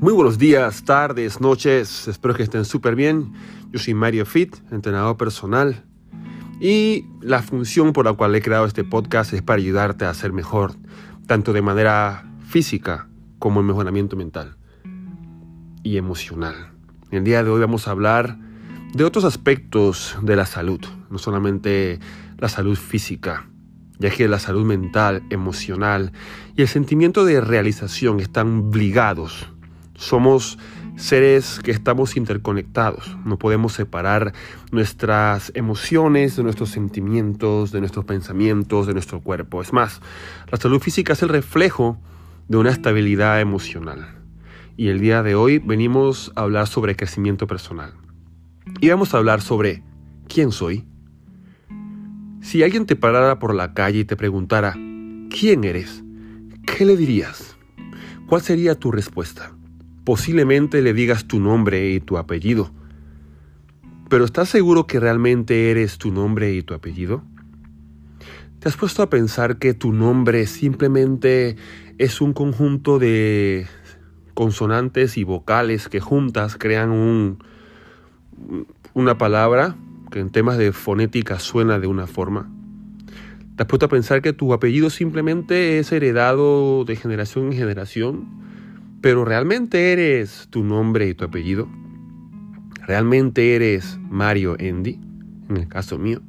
Muy buenos días, tardes, noches, espero que estén súper bien. Yo soy Mario Fit, entrenador personal. Y la función por la cual he creado este podcast es para ayudarte a ser mejor, tanto de manera física como en mejoramiento mental y emocional. El día de hoy vamos a hablar de otros aspectos de la salud, no solamente la salud física, ya que la salud mental, emocional y el sentimiento de realización están ligados. Somos seres que estamos interconectados, no podemos separar nuestras emociones de nuestros sentimientos, de nuestros pensamientos, de nuestro cuerpo. Es más, la salud física es el reflejo de una estabilidad emocional. Y el día de hoy venimos a hablar sobre crecimiento personal. Y vamos a hablar sobre quién soy. Si alguien te parara por la calle y te preguntara, ¿quién eres? ¿Qué le dirías? ¿Cuál sería tu respuesta? Posiblemente le digas tu nombre y tu apellido. Pero ¿estás seguro que realmente eres tu nombre y tu apellido? ¿Te has puesto a pensar que tu nombre simplemente es un conjunto de consonantes y vocales que juntas crean un, una palabra que en temas de fonética suena de una forma. ¿Te has puesto a pensar que tu apellido simplemente es heredado de generación en generación? Pero realmente eres tu nombre y tu apellido. ¿Realmente eres Mario Endy? En el caso mío.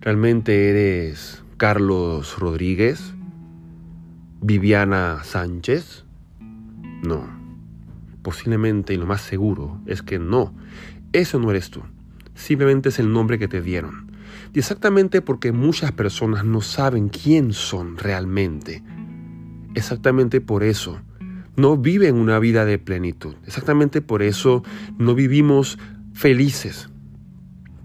¿Realmente eres Carlos Rodríguez? ¿Viviana Sánchez? No. Posiblemente y lo más seguro es que no. Eso no eres tú simplemente es el nombre que te dieron. Y exactamente porque muchas personas no saben quién son realmente. Exactamente por eso no viven una vida de plenitud. Exactamente por eso no vivimos felices.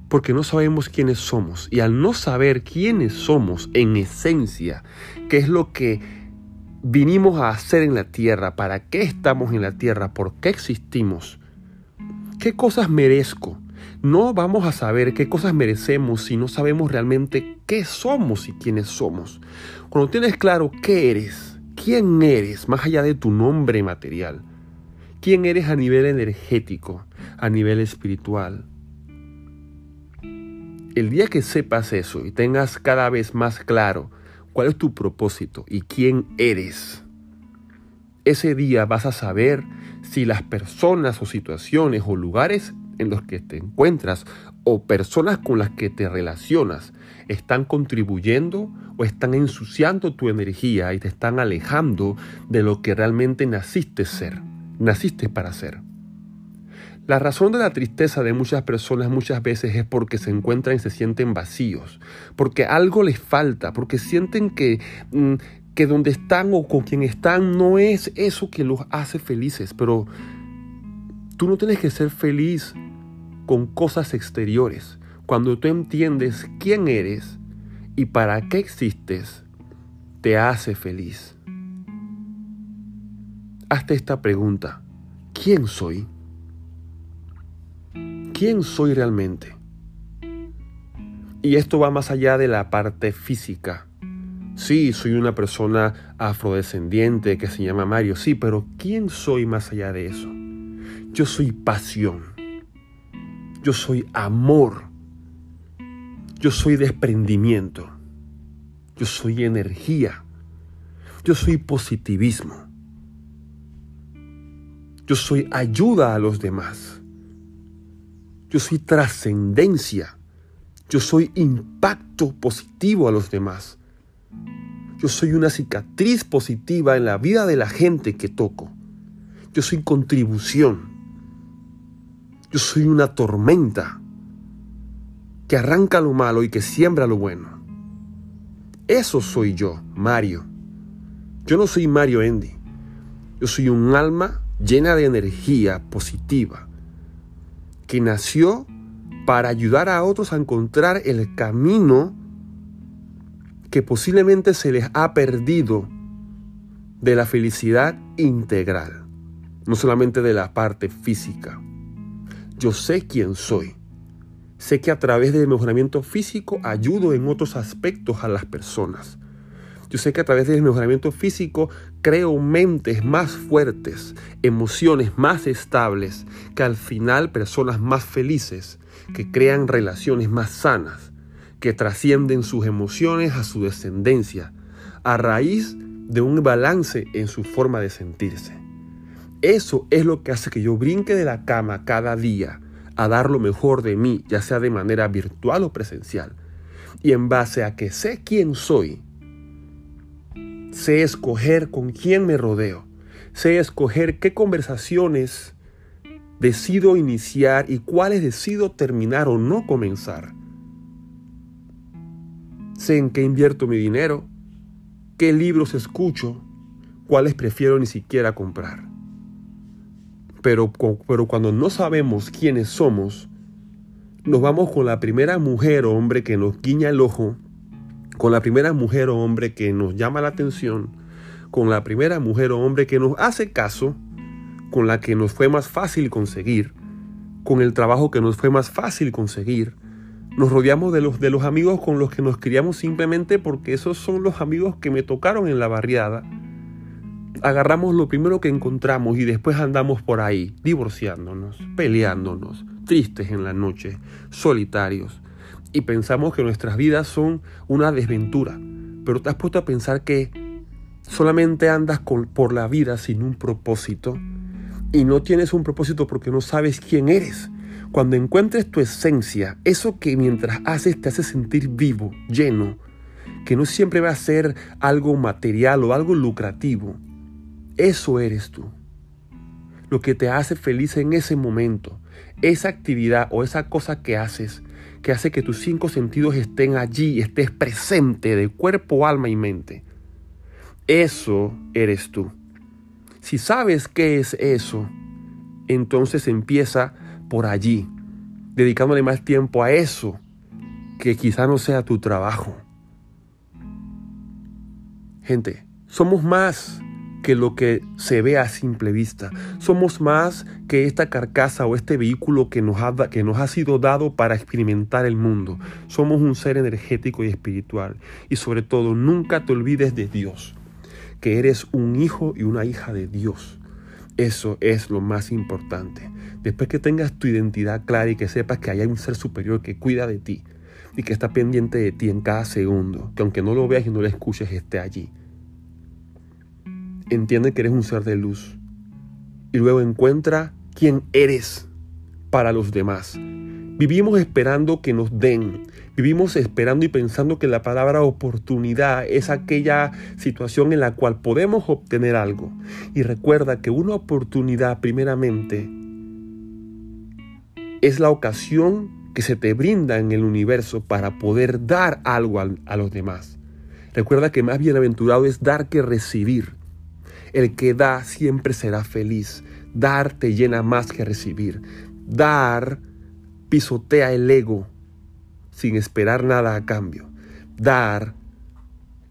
Porque no sabemos quiénes somos. Y al no saber quiénes somos en esencia, qué es lo que vinimos a hacer en la tierra, para qué estamos en la tierra, por qué existimos, qué cosas merezco, no vamos a saber qué cosas merecemos si no sabemos realmente qué somos y quiénes somos. Cuando tienes claro qué eres, quién eres, más allá de tu nombre material, quién eres a nivel energético, a nivel espiritual. El día que sepas eso y tengas cada vez más claro cuál es tu propósito y quién eres, ese día vas a saber si las personas o situaciones o lugares en los que te encuentras o personas con las que te relacionas están contribuyendo o están ensuciando tu energía y te están alejando de lo que realmente naciste ser, naciste para ser. La razón de la tristeza de muchas personas muchas veces es porque se encuentran y se sienten vacíos, porque algo les falta, porque sienten que, mm, que donde están o con quien están no es eso que los hace felices, pero tú no tienes que ser feliz con cosas exteriores. Cuando tú entiendes quién eres y para qué existes, te hace feliz. Hazte esta pregunta. ¿Quién soy? ¿Quién soy realmente? Y esto va más allá de la parte física. Sí, soy una persona afrodescendiente que se llama Mario, sí, pero ¿quién soy más allá de eso? Yo soy pasión. Yo soy amor. Yo soy desprendimiento. Yo soy energía. Yo soy positivismo. Yo soy ayuda a los demás. Yo soy trascendencia. Yo soy impacto positivo a los demás. Yo soy una cicatriz positiva en la vida de la gente que toco. Yo soy contribución. Yo soy una tormenta que arranca lo malo y que siembra lo bueno. Eso soy yo, Mario. Yo no soy Mario Andy. Yo soy un alma llena de energía positiva que nació para ayudar a otros a encontrar el camino que posiblemente se les ha perdido de la felicidad integral, no solamente de la parte física. Yo sé quién soy. Sé que a través del mejoramiento físico ayudo en otros aspectos a las personas. Yo sé que a través del mejoramiento físico creo mentes más fuertes, emociones más estables, que al final personas más felices, que crean relaciones más sanas, que trascienden sus emociones a su descendencia, a raíz de un balance en su forma de sentirse. Eso es lo que hace que yo brinque de la cama cada día a dar lo mejor de mí, ya sea de manera virtual o presencial. Y en base a que sé quién soy, sé escoger con quién me rodeo, sé escoger qué conversaciones decido iniciar y cuáles decido terminar o no comenzar. Sé en qué invierto mi dinero, qué libros escucho, cuáles prefiero ni siquiera comprar. Pero, pero cuando no sabemos quiénes somos, nos vamos con la primera mujer o hombre que nos guiña el ojo, con la primera mujer o hombre que nos llama la atención, con la primera mujer o hombre que nos hace caso, con la que nos fue más fácil conseguir, con el trabajo que nos fue más fácil conseguir. Nos rodeamos de los, de los amigos con los que nos criamos simplemente porque esos son los amigos que me tocaron en la barriada agarramos lo primero que encontramos y después andamos por ahí, divorciándonos, peleándonos, tristes en la noche, solitarios. Y pensamos que nuestras vidas son una desventura. Pero te has puesto a pensar que solamente andas por la vida sin un propósito. Y no tienes un propósito porque no sabes quién eres. Cuando encuentres tu esencia, eso que mientras haces te hace sentir vivo, lleno, que no siempre va a ser algo material o algo lucrativo, eso eres tú. Lo que te hace feliz en ese momento, esa actividad o esa cosa que haces, que hace que tus cinco sentidos estén allí, estés presente de cuerpo, alma y mente. Eso eres tú. Si sabes qué es eso, entonces empieza por allí, dedicándole más tiempo a eso, que quizá no sea tu trabajo. Gente, somos más que lo que se ve a simple vista. Somos más que esta carcasa o este vehículo que nos, ha, que nos ha sido dado para experimentar el mundo. Somos un ser energético y espiritual. Y sobre todo, nunca te olvides de Dios, que eres un hijo y una hija de Dios. Eso es lo más importante. Después que tengas tu identidad clara y que sepas que hay un ser superior que cuida de ti y que está pendiente de ti en cada segundo, que aunque no lo veas y no lo escuches, esté allí entiende que eres un ser de luz y luego encuentra quién eres para los demás. Vivimos esperando que nos den. Vivimos esperando y pensando que la palabra oportunidad es aquella situación en la cual podemos obtener algo. Y recuerda que una oportunidad primeramente es la ocasión que se te brinda en el universo para poder dar algo a, los demás. Recuerda que más bienaventurado es dar que recibir. El que da siempre será feliz. Dar te llena más que recibir. Dar pisotea el ego sin esperar nada a cambio. Dar,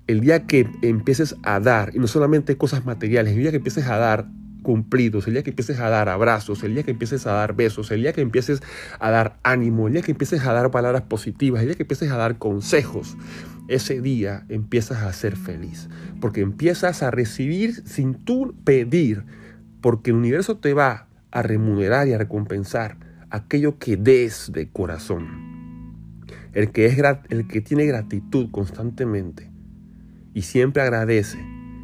el día que empieces a dar, y no solamente cosas materiales, el día que empieces a dar cumplidos, el día que empieces a dar abrazos, el día que empieces a dar besos, el día que empieces a dar ánimo, el día que empieces a dar palabras positivas, el día que empieces a dar consejos, ese día empiezas a ser feliz, porque empiezas a recibir sin tú pedir, porque el universo te va a remunerar y a recompensar aquello que des de corazón. El que, es el que tiene gratitud constantemente y siempre agradece,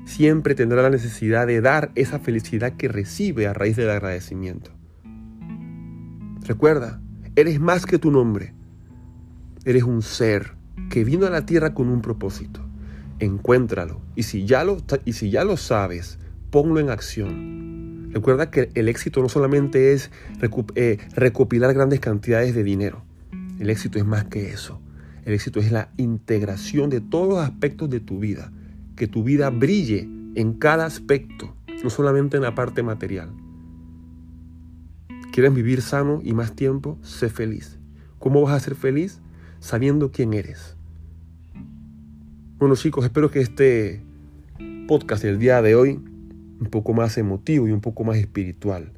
siempre tendrá la necesidad de dar esa felicidad que recibe a raíz del agradecimiento. Recuerda, eres más que tu nombre. Eres un ser que vino a la tierra con un propósito. Encuéntralo. Y si ya lo, y si ya lo sabes, ponlo en acción. Recuerda que el éxito no solamente es eh, recopilar grandes cantidades de dinero. El éxito es más que eso. El éxito es la integración de todos los aspectos de tu vida. Que tu vida brille en cada aspecto, no solamente en la parte material. ¿Quieres vivir sano y más tiempo? Sé feliz. ¿Cómo vas a ser feliz? Sabiendo quién eres. Bueno chicos, espero que este podcast del día de hoy, un poco más emotivo y un poco más espiritual,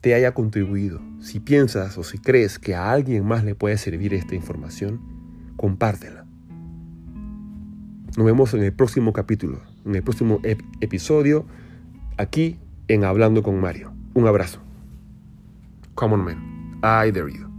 te haya contribuido. Si piensas o si crees que a alguien más le puede servir esta información, compártela. Nos vemos en el próximo capítulo, en el próximo episodio, aquí en Hablando con Mario. Un abrazo. Come on, man. I dare you.